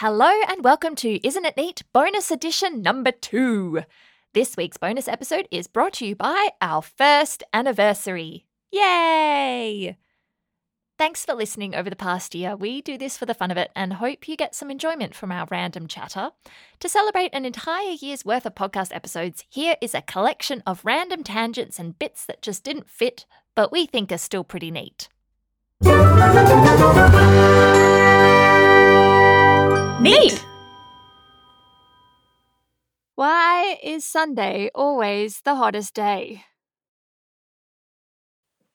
Hello and welcome to Isn't It Neat bonus edition number two. This week's bonus episode is brought to you by our first anniversary. Yay! Thanks for listening over the past year. We do this for the fun of it and hope you get some enjoyment from our random chatter. To celebrate an entire year's worth of podcast episodes, here is a collection of random tangents and bits that just didn't fit, but we think are still pretty neat. Neat. Why is Sunday always the hottest day?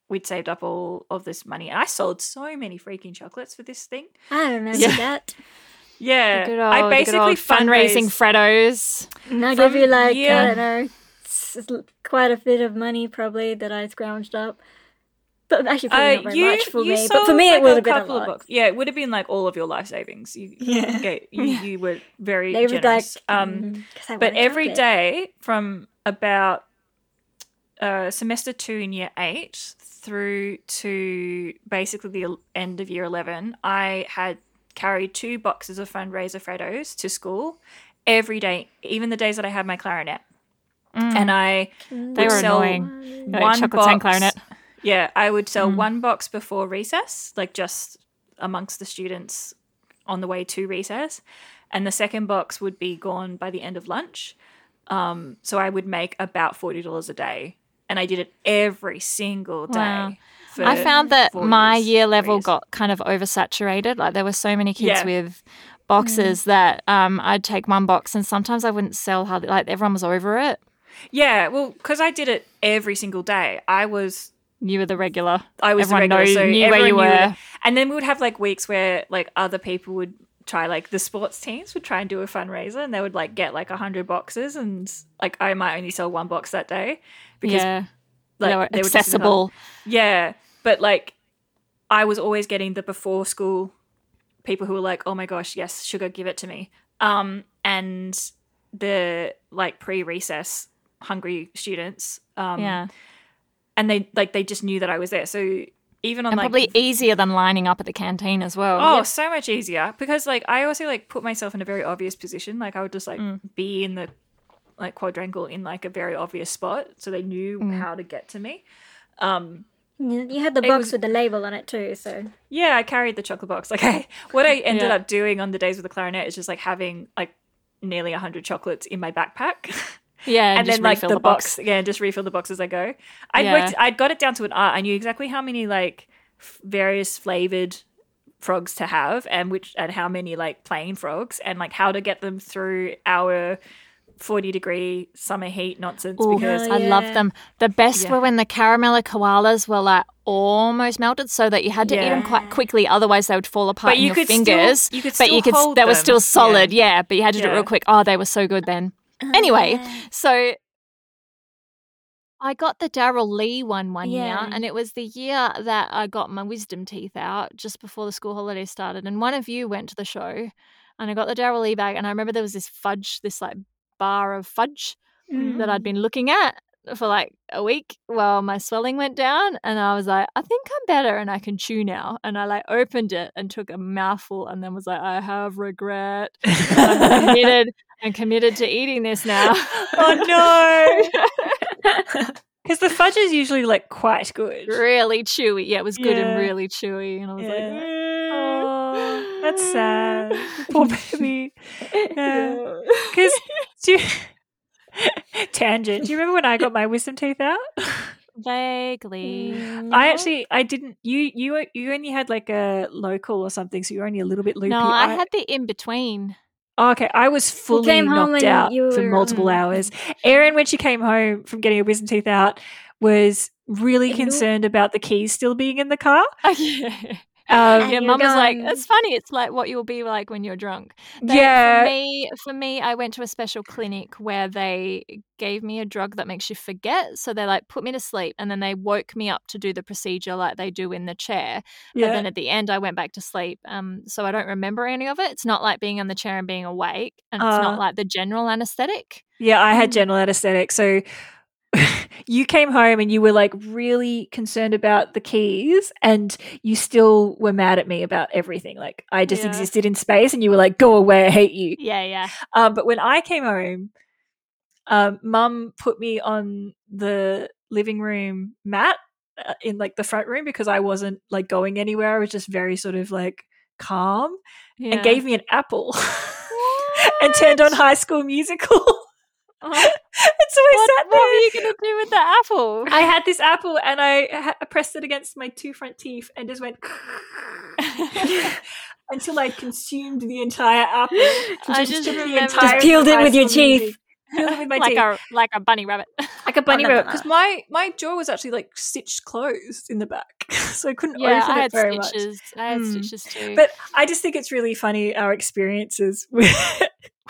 We'd saved up all of this money. I sold so many freaking chocolates for this thing. I remember Yeah. that. Yeah, The good old, I the good basically old fundraising fundraised- Freddos. And I From give you like year- I don't know, s- s- quite a bit of money probably that I scrounged up. But actually, probably Uh, not very you, much for me. But for me, like it would a have been a couple of lot. bucks. Yeah, it would have been like all of your life savings. You, Yeah. okay, you, Yeah. you were very They were like, generous. um, mhm, 'cause but wanted every chocolate. day from about uh, semester two in year eight through to basically the end of year 11, I had carried two boxes of fundraiser Freddos to school every day, even the days that I had my clarinet. And I Mm. They would were sell annoying. Like one chocolates and clarinet. Yeah, I would sell Mm. one box before recess, like just amongst the students on the way to recess, and the second box would be gone by the end of lunch. Um, so I would make about forty dollars a day, and I did it every single day. Wow. I found that my year level years. got kind of oversaturated. Like there were so many kids Yeah. with boxes that um, I'd take one box and sometimes I wouldn't sell hardly. Like everyone was over it. Yeah, well, because I did it every single day. I was You were the regular. I was the Everyone regular, know- so knew where you everyone knew were. And then we would have like weeks where like other people would try, like the sports teams would try and do a fundraiser, and they would like get like a hundred boxes, and like I might only sell one box that day because yeah, like they were they were the- accessible. yeah, but like I was always getting the before school people who were like, "Oh my gosh, yes, sugar, give it to me," um, and the like pre recess hungry students, um, yeah, and they like they just knew that I was there, so. Even on and like probably easier than lining up at the canteen as well. Oh, so much easier because like I also like put myself in a very obvious position. Like I would just like Mm. be in the like quadrangle in like a very obvious spot, so they knew Mm. how to get to me. Um, You you had the box was- with the label on it too, so yeah, I carried the chocolate box. Like I, what I ended Yeah. up doing on the days with the clarinet is just like having like nearly hundred chocolates in my backpack. yeah, and just then like the, the box. yeah, just refill the box as I go. I Yeah. worked, I'd got it down to an art. I knew exactly how many like f- various flavored frogs to have, and which and how many like plain frogs, and like how to get them through our forty degree summer heat nonsense. Ooh, because Oh, I love them. The best Yeah. were when the caramel koalas were like almost melted, so that you had to eat them quite quickly, otherwise they would fall apart But in you your could still- fingers. you could but you could. s- hold They were still solid, Yeah. yeah. But you had to do it real quick. Oh, they were so good then. Anyway, so I got the Darrell Lea one one year, Yeah. and it was the year that I got my wisdom teeth out just before the school holidays started. And one of you went to the show, and I got the Darrell Lea bag, and I remember there was this fudge, this like bar of fudge Mm. that I'd been looking at for like a week while my swelling went down and I was like I think I'm better and I can chew now and I like opened it and took a mouthful and then was like I have regret I'm committed I'm committed to eating this now oh no, because the fudge is usually like quite good. really chewy yeah it was good Yeah. and really chewy and I was Yeah. like Oh, that's sad. Poor baby. Because do you, tangent. Do you remember when I got my wisdom teeth out? vaguely Mm. I actually I didn't. You you you only had like a local or something, so you were only a little bit loopy. no I had the in between Oh, okay, I was fully came knocked out for multiple mm. hours. Erin, when she came home from getting her wisdom teeth out, was really concerned about the keys still being in the car. yeah Um, mum was like, "It's funny. It's like what you'll be like when you're drunk." Yeah, For me, for me, I went to a special clinic where they gave me a drug that makes you forget. So they like put me to sleep, and then they woke me up to do the procedure like they do in the chair. But yeah. then at the end, I went back to sleep. Um, so I don't remember any of it. It's not like being on the chair and being awake, and it's Uh. not like the general anesthetic. Yeah, I had Mm. general anesthetic. So you came home and you were like really concerned about the keys and you still were mad at me about everything. Like I just Yeah. existed in space and you were like, go away, I hate you. Yeah, yeah. Um, but when I came home, um, mum put me on the living room mat uh, in like the front room because I wasn't like going anywhere. I was just very sort of like calm yeah. and gave me an apple and turned on High School Musical. And so I what, sat what were you going to do with the apple? I had this apple and I ha- pressed it against my two front teeth and just went until I consumed the entire apple. I Just just remember- entire Just peeled it with your teeth. Music. Peeled it with my like a like a bunny rabbit. like a bunny I've rabbit done because that. my my jaw was actually like stitched closed in the back so i couldn't yeah, open I it had very much stitches. I had Hmm. stitches too. but i just think it's really funny our experiences with,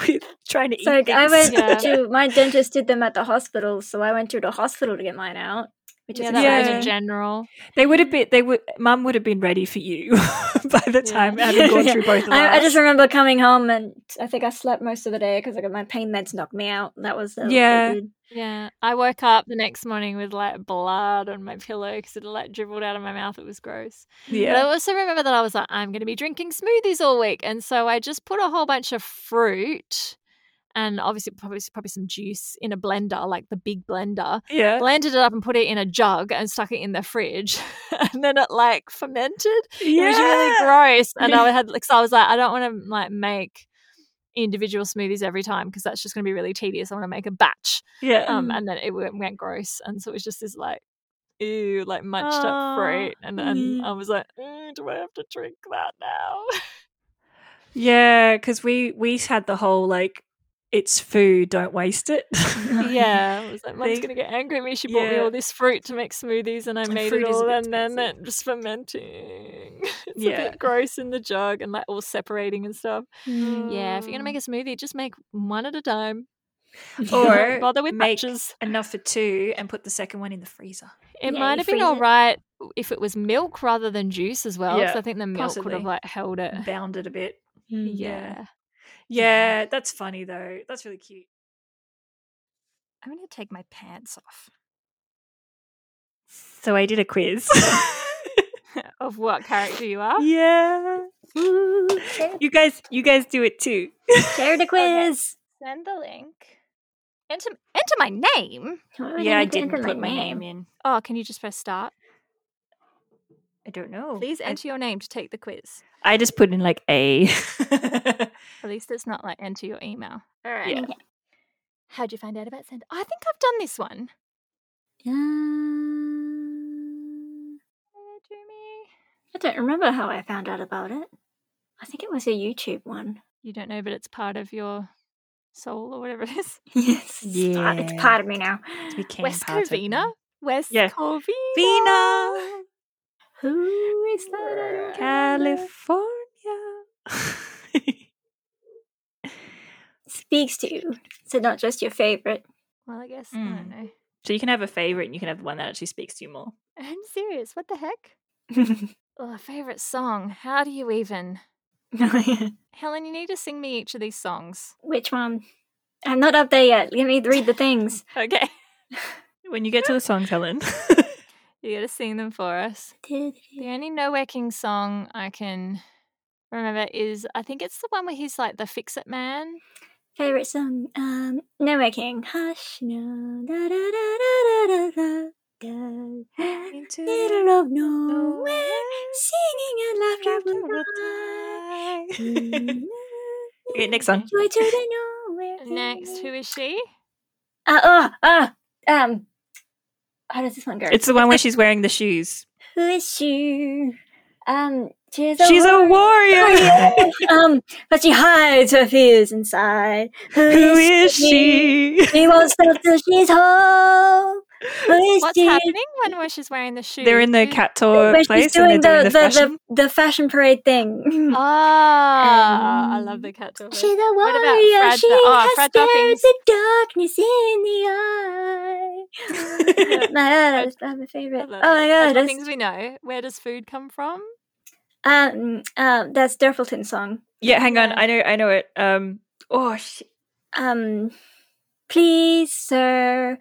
with trying to eat So I went Yeah. to my dentist did them at the hospital, so I went to the hospital to get mine out, which yeah, is that was Yeah. in general. they would have been they would mum would have been ready for you by the Yeah. time having gone through both of I, I just remember coming home and I think I slept most of the day because I got my pain meds knocked me out. That was the Yeah. Yeah, I woke up the next morning with like blood on my pillow because it like dribbled out of my mouth. It was gross. Yeah. But I also remember that I was like, I'm going to be drinking smoothies all week, and so I just put a whole bunch of fruit and obviously probably probably some juice in a blender, like the big blender. yeah Blended it up and put it in a jug and stuck it in the fridge, and then it like fermented. It was really gross, and I had like so I was like, I don't want to like make individual smoothies every time because that's just going to be really tedious. I want to make a batch, yeah um, Mm. and then it went, went gross, and so it was just this like. Ew, like munched up Aw. fruit, and then Mm. I was like, "Mm, "Do I have to drink that now?" yeah because we we had the whole like it's food don't waste it yeah, I was like, "Mum's gonna get angry at me." She bought me all this fruit to make smoothies, and I And made it a all, and then it just fermenting. it's a Yeah. bit gross in the jug, and like all separating and stuff. Mm. Yeah, if you're gonna make a smoothie, just make one at a time. Or bother with make batches. enough for two and put the second one in the freezer It Yeah, might have been all right if it was milk rather than juice as well. Yeah, I think the milk would have like held it. bound it a bit Mm. Yeah. Yeah, that's funny though. That's really cute. I'm gonna take my pants off. So I did a quiz. of what character you are? yeah. Ooh, You guys you guys do it too. share the quiz. Send the link. Enter enter my name. Would yeah, I to didn't put my name in. Oh, can you just press start? I don't know. Please I, enter your name to take the quiz. I just put in like A. At least it's not like enter your email. All right. Yeah. Okay. How'd you find out about send? I think I've done this one. Um, Hey, Jimmy. I don't remember how I found out about it. I think it was a YouTube one. You don't know, but it's part of your soul or whatever it is. Yes, it's, part, it's part of me now. Became West part of me. Covina. West Yeah. Covina. Vina, Who is that? California. Speaks to you. So not just your favorite. Well, I guess I Mm. don't know. so you can have a favorite and you can have one that actually speaks to you more. I'm serious. What the heck? Oh, a favorite song. How do you even? Helen, you need to sing me each of these songs. Which one? I'm not up there yet. Let me read the things. Okay. When you get to the songs, Helen. You gotta sing them for us. The only No Working song I can remember is I think it's the one where he's like the fix it man. Favorite song? Um, Nowhere King. Hush, no. Da, da, da, da, da, da, da. Into Middle of nowhere, singing and laughter will cry. Okay, next song. Joy to the nowhere. Next, who is she? Uh, oh, ah, um, how does this one go? It's the one where she's wearing the shoes. Who is she? Um, she's a She's a warrior. warrior. um, but she hides her fears inside. Who is she? She won't stop till she's home. Who is What's happening when where she's wearing the shoes? They're in the Who- cat tour When place she's and doing they're the, doing the, the, fashion. the, the fashion parade thing. Ah, I Um, love the cat tour. She's a What about warrior. Fragile- She oh, has Fragile stared Things? the darkness in the eye. nah, that's my I favorite. Oh my god, Fragile that's, things we know. Where does food come from? um, um, that's Durpleton's song. yeah, hang on. I know. I know it. Um. Oh shit. Um, please, sir,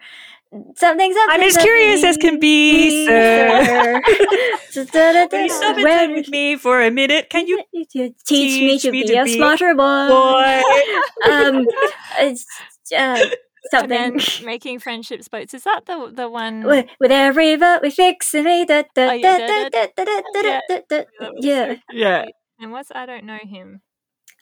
something, something. I'm as something. curious as can be, sir. Will you stop and sit with me for a minute? Can you teach, teach me to me be to a be smarter boy? boy. um, uh, something. I mean, making friendships boats. Is that the the one? With, every vote we fix me. Oh, yeah. Yeah. And what's I don't know him.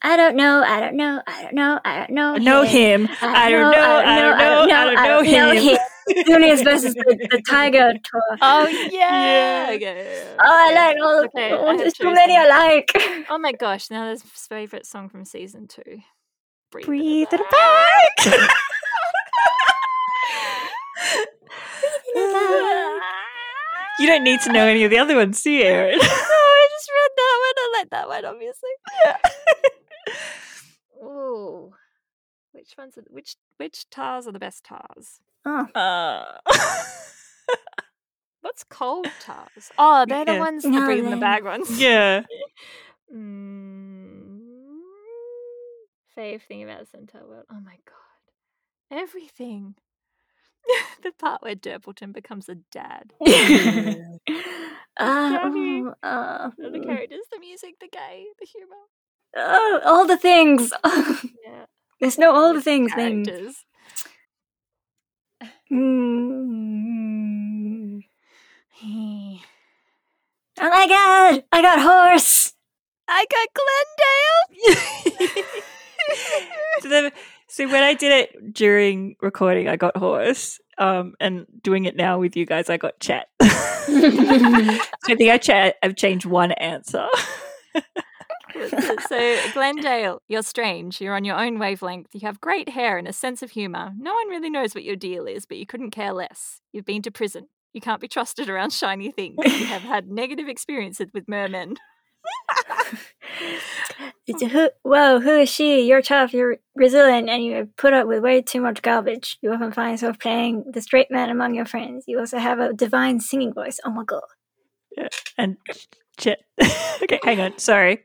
I don't know. I don't know. I don't know. I don't know. Know him. I don't know. I don't know. I don't know him. Goonies versus the, the Tiger tour. Oh yeah. Yeah. Okay, yeah, yeah, Oh, I yeah. like all of Okay, I have There's too chosen. many I like. Oh my gosh! Now there's favorite song from season two. Breathe, Breathe it it back. back. you don't need to know any of the other ones, do you, Erin? no, I just read that one. I like that one, obviously. Yeah. Ooh, which ones? Are, which which tars are the best tars? Oh, Uh, What's cold tars? Oh, they're the Yeah. ones the No, breathe in the bag ones. yeah. Mm, fave thing about Centaurworld. Oh my god. Everything. the part where Durpleton becomes a dad. uh, Johnny. oh, uh, The characters, the music, the gay, the humor. oh, all the things. Yeah. There's no all the things thing. characters. Mm. Oh my god! I got horse! I got Glendale. so, the, so when I did it during recording, I got horse. Um, and doing it now with you guys, I got chat. so I think I chat. I've changed one answer. so Glendale, you're strange. You're on your own wavelength. You have great hair and a sense of humor. No one really knows what your deal is, but you couldn't care less. You've been to prison. You can't be trusted around shiny things. You have had negative experiences with mermen. It's a who, whoa, who is she? You're tough, you're resilient, and you put up with way too much garbage. You often find yourself playing the straight man among your friends. You also have a divine singing voice. Oh my god. and Chet. okay, hang on. Sorry.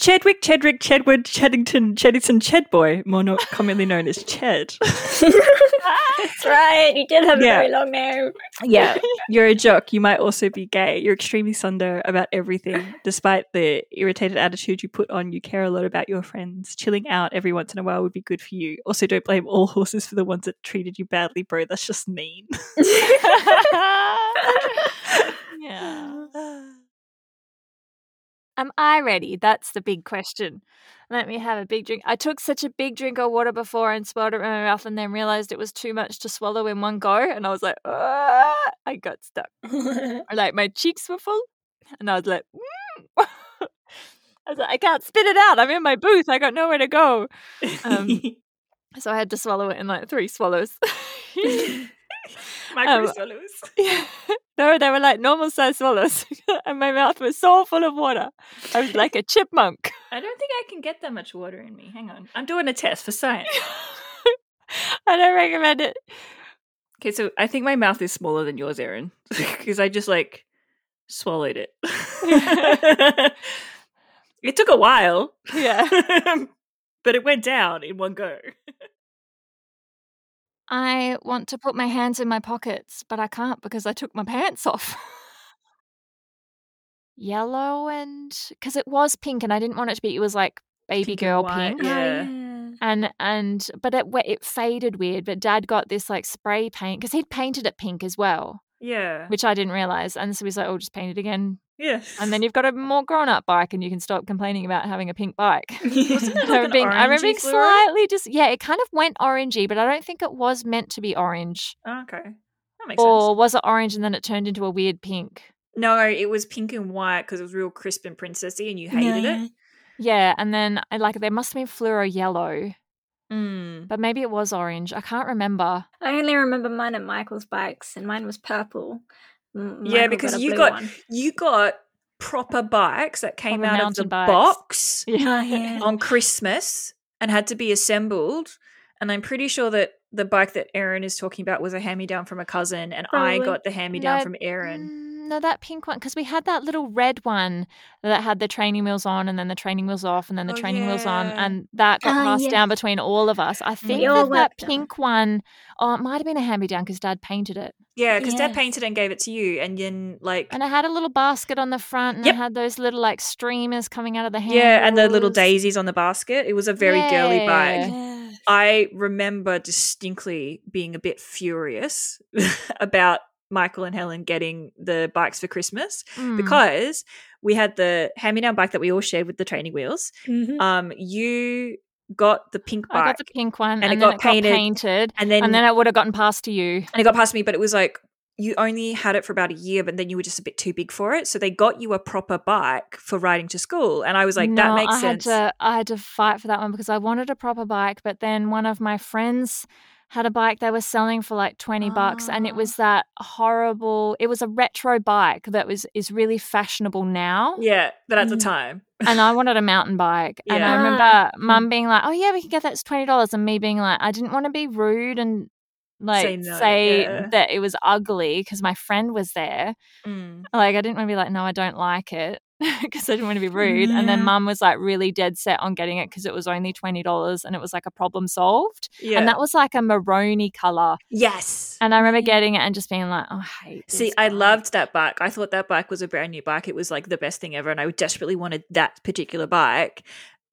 Chedwick, Chedrick, Chedward, Cheddington, Cheddington, Chedboy, more not commonly known as Ched. That's right, you did have a very long name. yeah, you're a jock. You might also be gay. You're extremely sunder about everything. Despite the irritated attitude you put on, you care a lot about your friends. Chilling out every once in a while would be good for you. Also, don't blame all horses for the ones that treated you badly, bro. That's just mean. yeah. Am I ready? That's the big question. Let me have a big drink. I took such a big drink of water before and swallowed it in my mouth and then realized it was too much to swallow in one go. And I was like, "Ah," I got stuck. Like my cheeks were full. And I was like, "Mm." I was like, I can't spit it out. I'm in my booth. I got nowhere to go. Um, So I had to swallow it in like three swallows. Micro um, swallows. Yeah. No, they were like normal size swallows, and my mouth was so full of water. I was like a chipmunk. I don't think I can get that much water in me. Hang on. I'm doing a test for science. I don't recommend it. Okay, so I think my mouth is smaller than yours, Erin, because I just like swallowed it. it took a while, Yeah. but it went down in one go. I want to put my hands in my pockets, but I can't because I took my pants off. Yellow and because it was pink, and I didn't want it to be. It was like baby Pink and girl white, pink. Yeah. and and but it wa- it faded weird. But Dad got this like spray paint because he'd painted it pink as well, Yeah. which I didn't realize. And so he's like, "Oh, just paint it again." Yeah. And then you've got a more grown-up bike, and you can stop complaining about having a pink bike. Wasn't it I like remember an being, I remember being slightly just yeah, it kind of went orangey, but I don't think it was meant to be orange. Oh, okay. That makes sense. Or sense. was it orange and then it turned into a weird pink? No, it was pink and white because it was real crisp and princessy, and you hated it. Yeah, and then I like there must have been fluoro yellow, Mm. but maybe it was orange. I can't remember. I only remember mine at Michael's bikes, and mine was purple. M- Yeah, because a you got- one. You got proper bikes that came Proper out of the bikes. box Oh, yeah. on Christmas and had to be assembled. and I'm pretty sure that the bike that Erin is talking about was a hand me down from a cousin, and I got the hand me down No, from Erin. No, that pink one because we had that little red one that had the training wheels on and then the training wheels off and then the Oh, training wheels on and that got Ah, passed yes. down between all of us. I think that that worked on. pink one, oh, it might have been a hand me down because Dad painted it. Yeah, because Dad painted and gave it to you, and then like And it had a little basket on the front and Yep. it had those little like streamers coming out of the hand. yeah, and the little daisies on the basket. It was a very girly bike. Yeah. I remember distinctly being a bit furious about Michael and Helen getting the bikes for Christmas Mm. because we had the hand me down bike that we all shared with the training wheels. Mhm. Um, you got the pink I bike, got the pink one and and, it got it painted, got painted and then and then it would have gotten passed to you. and it got past me, but it was like you only had it for about a year, but then you were just a bit too big for it. So they got you a proper bike for riding to school, and I was like, that No, makes I sense. Had to, I had to fight for that one because I wanted a proper bike, but then one of my friends had a bike they were selling for like 20 bucks and it Ah. was that horrible it was a retro bike that was is really fashionable now yeah, but at the Mm. time, and I wanted a mountain bike and I remember mum being like oh yeah we can get that it's $20 and me being like I didn't want to be rude and like Say say, yeah. that it was ugly because my friend was there Mm. like I didn't want to be like, no, I don't like it because I didn't want to be rude. And then Yeah. mum was like really dead set on getting it because it was only twenty dollars and it was like a problem solved. yeah, And that was like a maroony color. yes. And I remember getting it and just being like, oh, I hate. See, I loved that bike. I thought that bike was a brand new bike. It was like the best thing ever, and I desperately wanted that particular bike.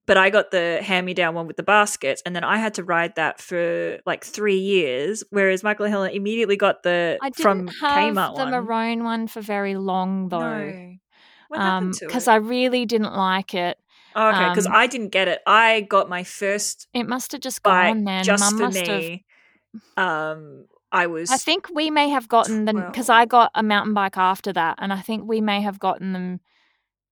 But I got the hand me down one with the baskets, and then I had to ride that for like three years. Whereas Michael and Helen immediately got the I didn't from have Kmart the one. maroon one for very long though. No. Because it? I really didn't like it. Oh, okay, because um, I didn't get it. I got my first It must have just gone then. just Mum for must have me. Um, I was. I think we may have gotten them because I got a mountain bike after that, and I think we may have gotten them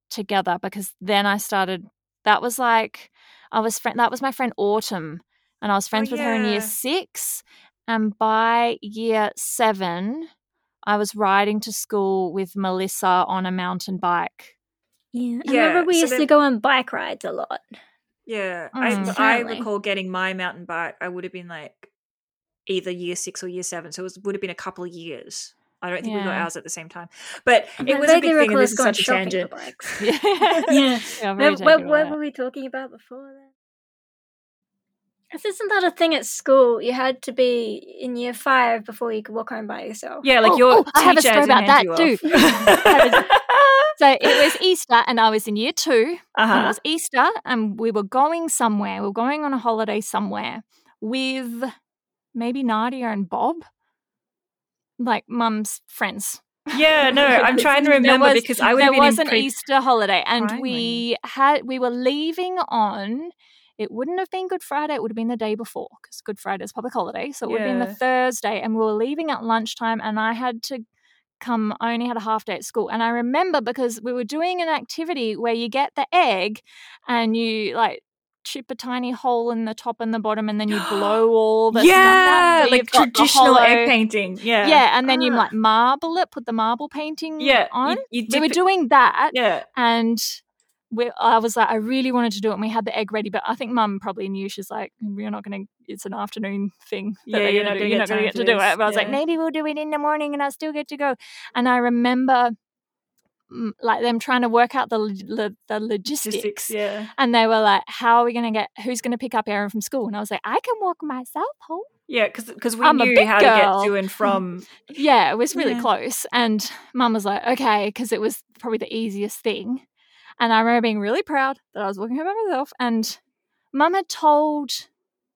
together because then I started. That was like I was friend. That was my friend Autumn, and I was friends with her in Oh, year six, and by year seven, I was riding to school with Melissa on a mountain bike. Yeah, I Yeah, remember we so used then- to go on bike rides a lot. Yeah, Mm. I, I recall getting my mountain bike. I would have been like either year six or year seven, so it was, would have been a couple of years. I don't think we got ours at the same time, but it I was a vaguely big thing. And recall this is going such a shopping tangent. bikes. yeah, Yeah. Yeah, very What, what, taken what by were we talking about before then? Isn't that a thing at school? You had to be in year five before you could walk home by yourself. Yeah, like Oh, your oh, I have a teacher story about that you too. So it was Easter, and I was in year two. It uh-huh. was Easter, and we were going somewhere. We were going on a holiday somewhere with maybe Nadia and Bob, like mum's friends. Yeah, no, I'm trying to remember was- because I would there have been was in an pre- Easter holiday, and primary. we had we were leaving on. It wouldn't have been Good Friday; it would have been the day before because Good Friday is public holiday, so it would have been the Thursday, and we were leaving at lunchtime, and I had to come. I only had a half day at school, and I remember because we were doing an activity where you get the egg, and you like chip a tiny hole in the top and the bottom, and then you blow all the stuff out, yeah, so like traditional egg painting. Yeah, Yeah, and then you Ah. like marble it, put the marble painting yeah. on. You, you we were doing that, Yeah, and we, I was like, I really wanted to do it, and we had the egg ready, but I think Mum probably knew. She's like, we're not going to. It's an afternoon thing. that Yeah, you're not do. You're not going to get to do it. But I was like, maybe we'll do it in the morning, and I'll still get to go. And I remember. mm, Like them trying to work out the lo- the logistics, logistics. Yeah, and they were like, "How are we going to get? Who's going to pick up Erin from school?" And I was like, "I can walk myself home." yeah, because because we I'm knew how girl. to get to and from. Yeah, it was really Yeah. close. And mum was like, okay, because it was probably the easiest thing. And I remember being really proud that I was walking home by myself. And mum had told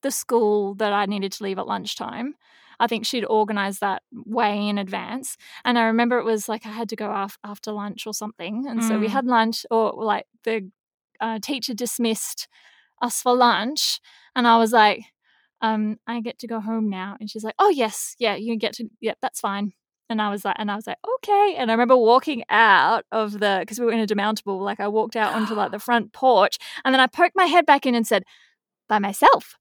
the school that I needed to leave at lunchtime. I think she'd organized that way in advance. And I remember it was like I had to go af- after lunch or something. And so we Mm. had lunch, or like the uh, teacher dismissed us for lunch. And I was like, um, I get to go home now. And she's like, oh, yes, yeah, you get to, yeah, that's fine. And I was like, and I was like, okay. And I remember walking out of the, because we were in a demountable, like I walked out onto like the front porch and then I poked my head back in and said, by myself.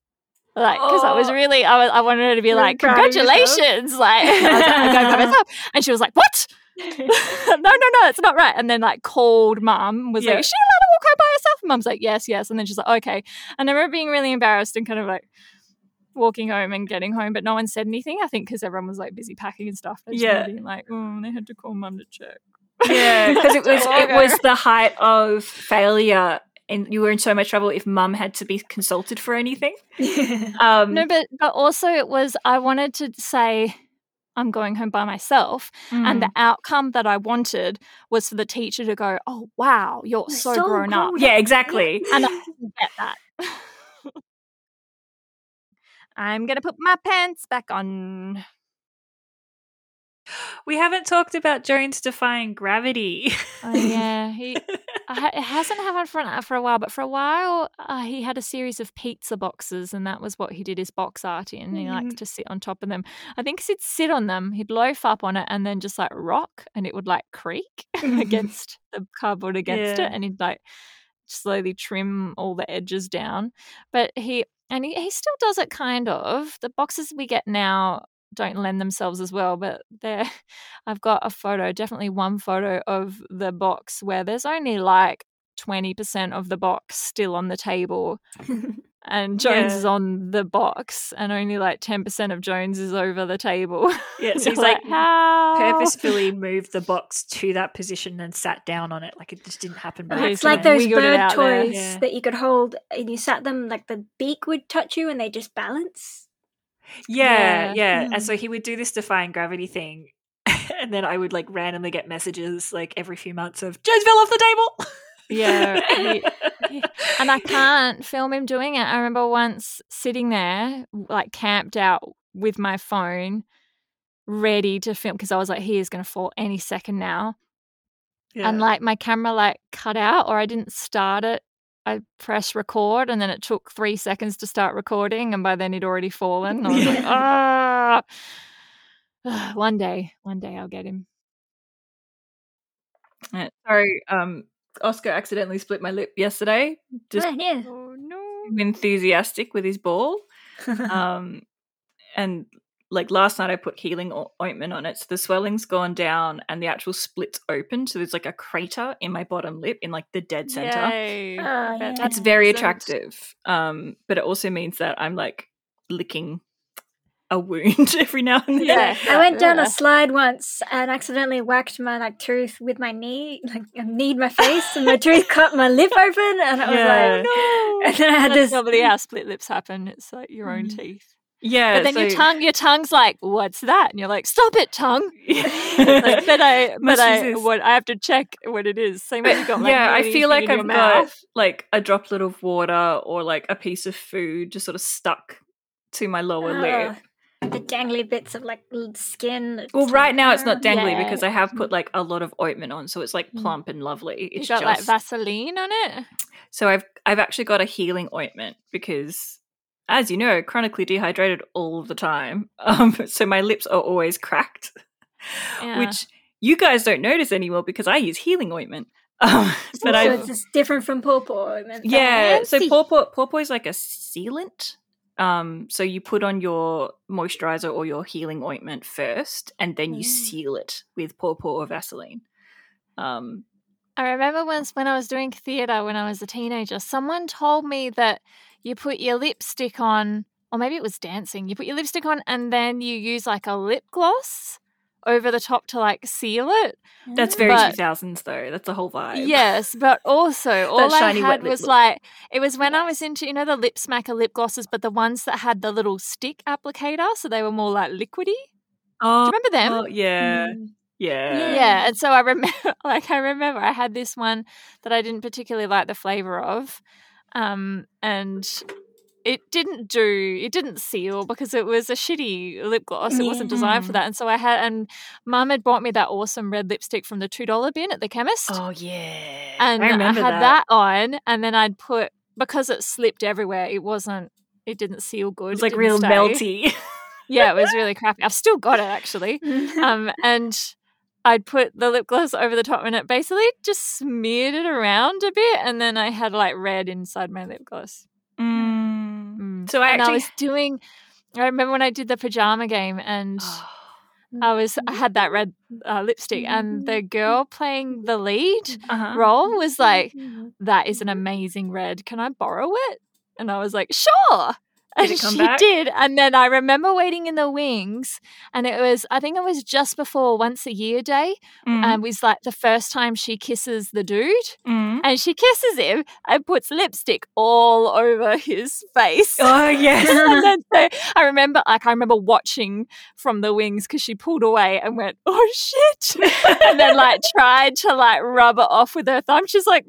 Like, because I was Oh. really, I, was, I wanted her to be like, proud of yourself. congratulations. Like, I was like, I'm going by myself. And she was like, what? no, no, no, it's not right. And then like called mum, was Yeah. like, is she allowed to walk home by herself? And mum's like, yes, yes. And then she's like, okay. And I remember being really embarrassed and kind of like, walking home and getting home, but no one said anything. I think because everyone was like busy packing and stuff. They just Yeah. yeah. being like, oh, they had to call mum to check. Yeah, because it was it was the height of failure, and you were in so much trouble if mum had to be consulted for anything. Um, No, but but also it was I wanted to say I'm going home by myself, and mm. the outcome that I wanted was for the teacher to go, "Oh wow, you're You're so, so grown up," grown yeah, exactly. and I didn't get that. I'm gonna put my pants back on. We haven't talked about Jones defying gravity. Oh, yeah, he it hasn't happened for for a while, but for a while uh, he had a series of pizza boxes, and that was what he did his box art in. He likes to sit on top of them. I think he'd sit on them, he'd loaf up on it, and then just like rock, and it would like creak against the cardboard against Yeah. it, and he'd like slowly trim all the edges down. But he and he, he still does it kind of. The boxes we get now don't lend themselves as well, but they're I've got a photo, definitely one photo of the box where there's only like 20% of the box still on the table and Jones Yeah. is on the box and only like 10% of Jones is over the table. yeah, so he's like how? purposefully moved the box to that position and sat down on it, like it just didn't happen. by It's like accident. those wiggled it bird toys Yeah. that you could hold and you sat them like the beak would touch you and they just balance. Yeah, Yeah. yeah. Mm. And so he would do this defying gravity thing. and then I would like randomly get messages like every few months of Jones fell off the table. Yeah, he- he- and I can't film him doing it. I remember once sitting there, like camped out with my phone, ready to film because I was like, he is going to fall any second now. And like my camera like cut out or I didn't start it. I pressed record and then it took three seconds to start recording, and by then he'd already fallen. I was like, ah. one day, one day I'll get him. Uh, sorry, um, Oscar accidentally split my lip yesterday. Just Ah, yeah. Oh no. enthusiastic with his ball. um, and like last night, I put healing o- ointment on it, so the swelling's gone down and the actual split's open. So there's like a crater in my bottom lip, in like the dead center. Yay. Oh, Bet yeah. That's very attractive. Um, but it also means that I'm like licking a wound every now and then. Yeah. I went down Yeah. a slide once and accidentally whacked my like tooth with my knee, like I kneed my face, and my tooth cut my lip open, and I was Yeah. like, no. and then I had That's this. probably how split lips happen. It's like your own Mm. teeth. Yeah. But then your tongue, your tongue's like, "What's that?" And you're like, "Stop it, tongue!" Like, but I, but I, what I have to check what it is. Same way you got like, yeah, I feel like I've mouth. got like a droplet of water or like a piece of food just sort of stuck to my lower lip. The dangly bits of like skin. Well, right now it's not dangly Yeah. because I have put like a lot of ointment on, so it's like Mm. plump and lovely. You It's got like just Vaseline on it. so I've I've actually got a healing ointment because, as you know, chronically dehydrated all the time. Um, so my lips are always cracked, Yeah. which you guys don't notice anymore because I use healing ointment. Um, but so I it's just different from pawpaw. ointment. Yeah, so pawpaw pawpaw is like a sealant. Um, so you put on your moisturizer or your healing ointment first, and then you Mm. seal it with pawpaw or Vaseline. Um, I remember once when I was doing theatre when I was a teenager, someone told me that you put your lipstick on, or maybe it was dancing, you put your lipstick on and then you use like a lip gloss over the top to like seal it. that's very two thousands though. That's the whole vibe. Yes, but also all I shiny wet had was look. like it was when I was into you know the lip smacker lip glosses, but the ones that had the little stick applicator, so they were more like liquidy. Oh, Do Oh, you remember them? oh, yeah, Mm. yeah, Yeah, and so I remember, like, I remember I had this one that I didn't particularly like the flavor of, um, and it didn't do, it didn't seal because it was a shitty lip gloss. It wasn't designed for that, and so I had, and Mum had bought me that awesome red lipstick from the two dollar bin at the chemist, Oh yeah, and I remember had that. on, and then I'd put because it slipped everywhere. It wasn't. It didn't seal good. It was like didn't real stay. melty. Yeah, it was really crappy. I've still got it actually um, and I'd put the lip gloss over the top and it basically just smeared it around a bit and then I had like red inside my lip gloss. So I and actually I was doing I remember when I did the pajama game and I was I had that red uh, lipstick and the girl playing the lead uh-huh. role was like that is an amazing red. Can I borrow it? And I was like sure Did and it come she back? did. And then I remember waiting in the wings, and it was, I think it was just before once a year day. Mm. And it was like the first time she kisses the dude, Mm. and she kisses him and puts lipstick all over his face. Oh yes. and then so I remember, like, I remember watching from the wings because she pulled away and went, "Oh shit!" and then like tried to like rub it off with her thumb. She's like "Mm,"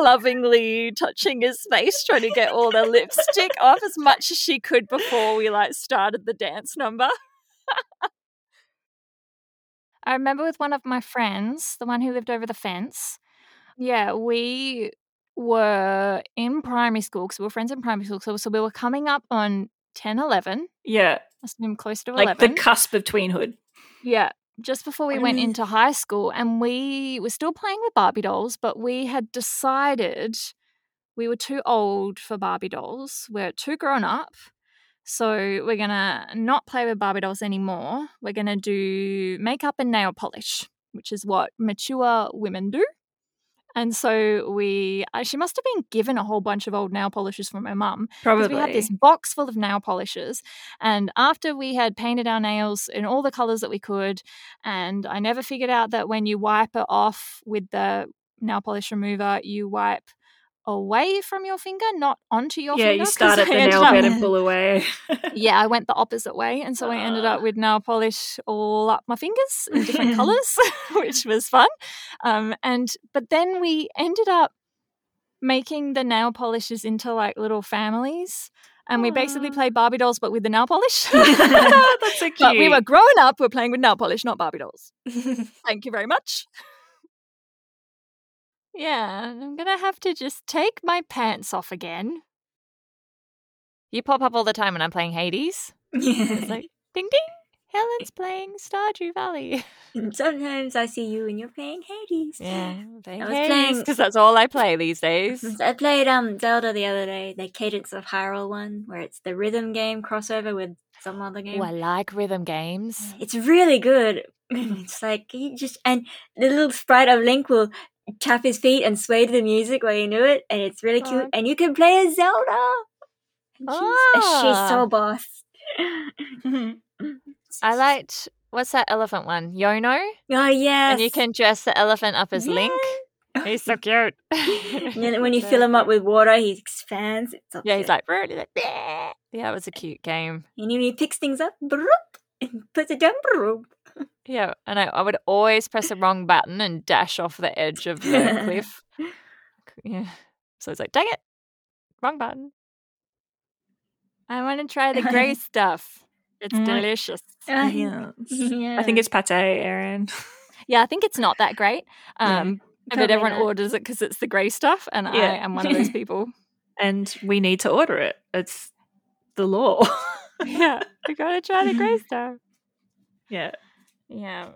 lovingly touching his face, trying to get all the lipstick off as much as she could before we like started the dance number. I remember with one of my friends, the one who lived over the fence. Yeah, we were in primary school because we were friends in primary school. So, so we were coming up on 10, 11. yeah. Must have been close to Like 11. the cusp of tweenhood. Yeah, just before we went into high school, and we were still playing with Barbie dolls, but we had decided we were too old for Barbie dolls. We're too grown up. So we're gonna not play with Barbie dolls anymore. We're gonna do makeup and nail polish, which is what mature women do. And so we, uh, she must have been given a whole bunch of old nail polishes from her mum Probably. we had this box full of nail polishes. And after we had painted our nails in all the colors that we could, and I never figured out that when you wipe it off with the nail polish remover, you wipe away from your finger, not onto your finger. yeah, you start at the nail bed and pull away. yeah, I went the opposite way. And so I ended up Ah. with nail polish all up my fingers in different colors, which was fun. Um, and but then we ended up making the nail polishes into like little families. And we basically played Barbie dolls, but with the nail polish. That's so cute. but we were growing up, we're playing with nail polish, not Barbie dolls. Thank you very much. Yeah, I'm gonna have to just take my pants off again. You pop up all the time when I'm playing Hades. It's like ding ding. Helen's playing Stardew Valley. Sometimes I see you and you're playing Hades. Yeah, playing I was Hades playing- because that's all I play these days. I played um Zelda the other day, the Cadence of Hyrule one, where it's the rhythm game crossover with some other game. Oh, I like rhythm games. It's really good. It's like you just and the little sprite of Link will tap his feet and sway to the music while you do it, and it's really cute. Oh. And you can play as Zelda. And she's, she's Ah. so boss. I liked what's that elephant one? Yono, Oh yes. and you can dress the elephant up as Link. He's so cute. And then when you fill him up with water, he expands. So yeah, he's cute. like, like, yeah, it was a cute game. and when he picks things up, and puts it down. Yeah, and I, I would always press the wrong button and dash off the edge of the cliff. Yeah, so it's like, dang it, wrong button. I want to try the grey stuff. It's Mm. delicious. Uh, yeah. I think it's pate, Erin. Yeah, I think it's not that great. Yeah, Um, but everyone not. orders it because it's the grey stuff, and I am one of those people. And we need to order it. It's the law. yeah, we gotta try the grey stuff. yeah. Yeah,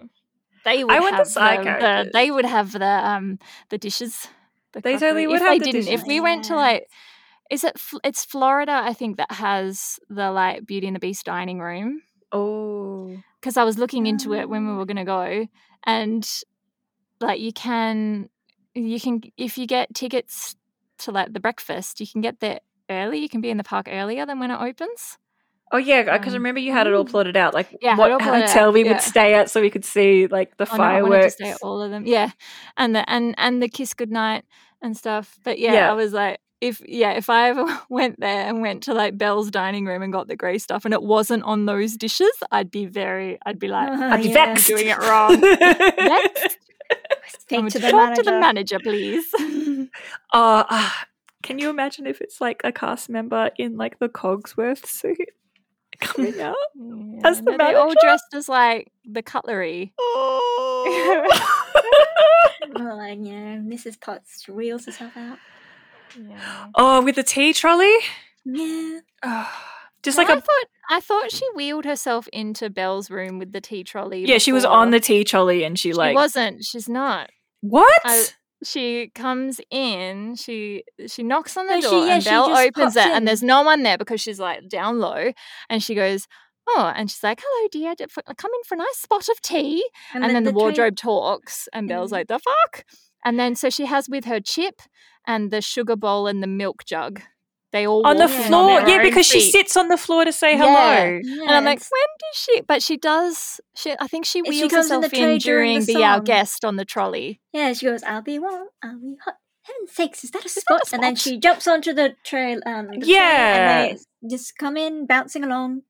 they would I want the have side the, they would have the um the dishes. The They totally would if have they the didn't. If dishes. we went to like, is it? It's Florida, I think, that has the like Beauty and the Beast dining room. Oh. Because I was looking into it when we Ah. were gonna go, and like you can, you can if you get tickets to like the breakfast, you can get there early. You can be in the park earlier than when it opens. Oh yeah, because Um, remember you had it all plotted out, like Yeah, what it all plotted hotel we yeah. would stay at, so we could see like the Oh, no, I to fireworks. stay at all of them. Yeah, and the and and the kiss goodnight and stuff. But yeah, Yeah. I was like, if yeah, if I ever went there and went to like Belle's dining room and got the grey stuff and it wasn't on those dishes, I'd be very, I'd be like, I'd be Yeah. vexed. doing it wrong. Next, Speak to the talk to the manager. manager, please. Oh, ah, can you imagine if it's like a cast member in like the Cogsworth suit coming out? Yeah, As the no, they're all dressed as like the cutlery. Oh. Well, like, yeah, Mrs. Potts wheels herself out. Yeah. oh, with the tea trolley? Yeah. Oh, just Well, like I a thought I thought she wheeled herself into Belle's room with the tea trolley. yeah, she was on the tea trolley and she She like wasn't. She's not. what? I- she comes in she she knocks on the she- door yeah, and she belle opens it in. and there's no one there because she's like down low and she goes oh and she's like hello dear come in for a nice spot of tea and, then, the, tray- wardrobe talks and belle's Mm. like the fuck and then so she has with her chip and the sugar bowl and the milk jug they all on the walk in floor. their yeah, own because she sits on the floor to say Yeah. hello. And I'm like, when does she? But she does. She, I think she And she wheels comes in herself the in, during during the the, our guest on the trolley. Yeah, she goes, I'll be warm, I'll be hot. Heaven's sakes, is that a that a spot? And then she jumps onto the trail. Um, the train Yeah. and they just come in bouncing along.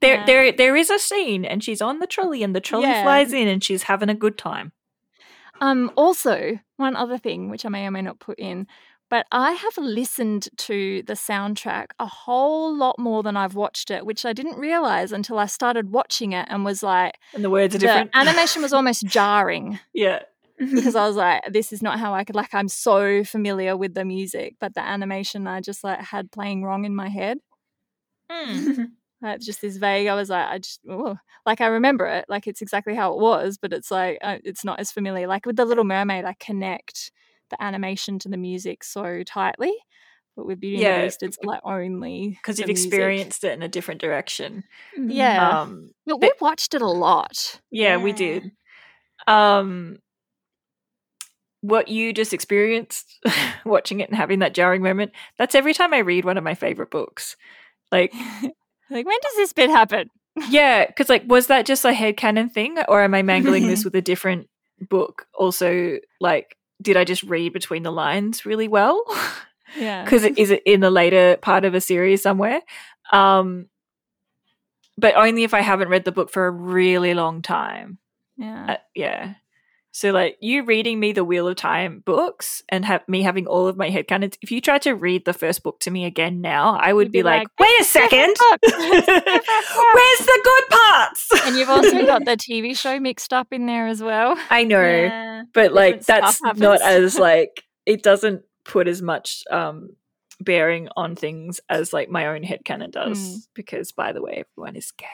There, Yeah. there, there is a scene, and she's on the trolley, and the trolley Yeah. flies in, and she's having a good time. Um, also, one other thing which I may or may not put in, but I have listened to the soundtrack a whole lot more than I've watched it, which I didn't realize until I started watching it and was like, And the words are the different. animation was almost jarring yeah, because I was like, this is not how I could like. I'm so familiar with the music, but the animation I just like had playing wrong in my head. Like just this vague. I was like, I just ooh. like I remember it, like it's exactly how it was, but it's like uh, it's not as familiar. Like with the Little Mermaid, I connect the animation to the music so tightly, but with Beauty and Yeah. the Beast, it's like only because you've music. experienced it in a different direction. Yeah, Um, but we watched it a lot. yeah, we did. Um, what you just experienced watching it and having that jarring moment, that's every time I read one of my favorite books. Like, Like when does this bit happen? yeah, because like, was that just a headcanon thing, or am I mangling this with a different book? Also, like, did I just read between the lines really well? Yeah, because it is it in the later part of a series somewhere. Um, but only if I haven't read the book for a really long time. yeah. Uh, yeah. So like you reading me the Wheel of Time books and have me having all of my headcanons, if you tried to read the first book to me again now, I would be, be like, wait a second. Where's the good parts? And you've also got the TV show mixed up in there as well. I know. Yeah. but like that's not as like it doesn't put as much um bearing on things as like my own head headcanon does Mm. because by the way everyone is gay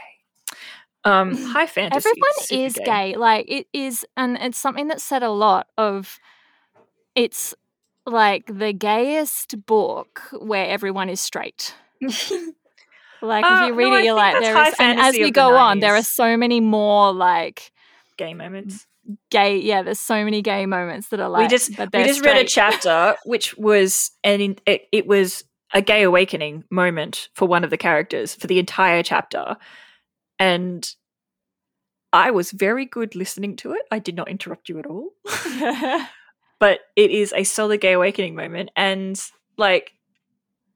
um high fantasy Everyone super is gay. Like it is, and it's something that said a lot of. It's like the gayest book where everyone is straight. Like Uh, if you read no, it, you're like there is, and as we go on, there are so many more like gay moments gay. Yeah, there's so many gay moments that are like. we just but we just read a chapter which was and it, it was a gay awakening moment for one of the characters for the entire chapter and i was very good listening to it i did not interrupt you at all but it is a solid gay awakening moment and like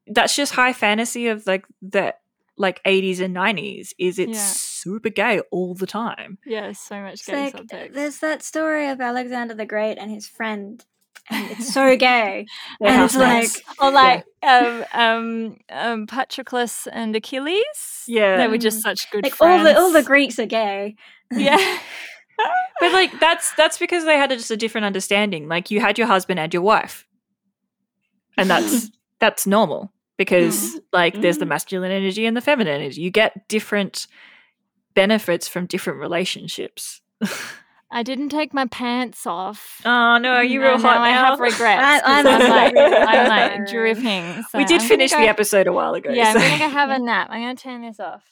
that's just high fantasy of like the like 80s and 90s is it's Yeah. super gay all the time yeah, so much gay like, subtext. there's that story of Alexander the Great and his friend, and it's so gay. They're and it's like. Or like um, um, um, Patroclus and Achilles. Yeah. they were just such good like friends. all the all the Greeks are gay. yeah, but like that's that's because they had just a different understanding like you had your husband and your wife and that's that's normal because mm. like mm. there's the mm-hmm. masculine energy and the feminine energy. You get different benefits from different relationships. I didn't take my pants off. Oh no, you real hot now. I have regrets. I, am like, I'm like dripping. So we did I'm finish go, the episode a while ago. Yeah, so. I'm gonna go have a nap. I'm gonna turn this off.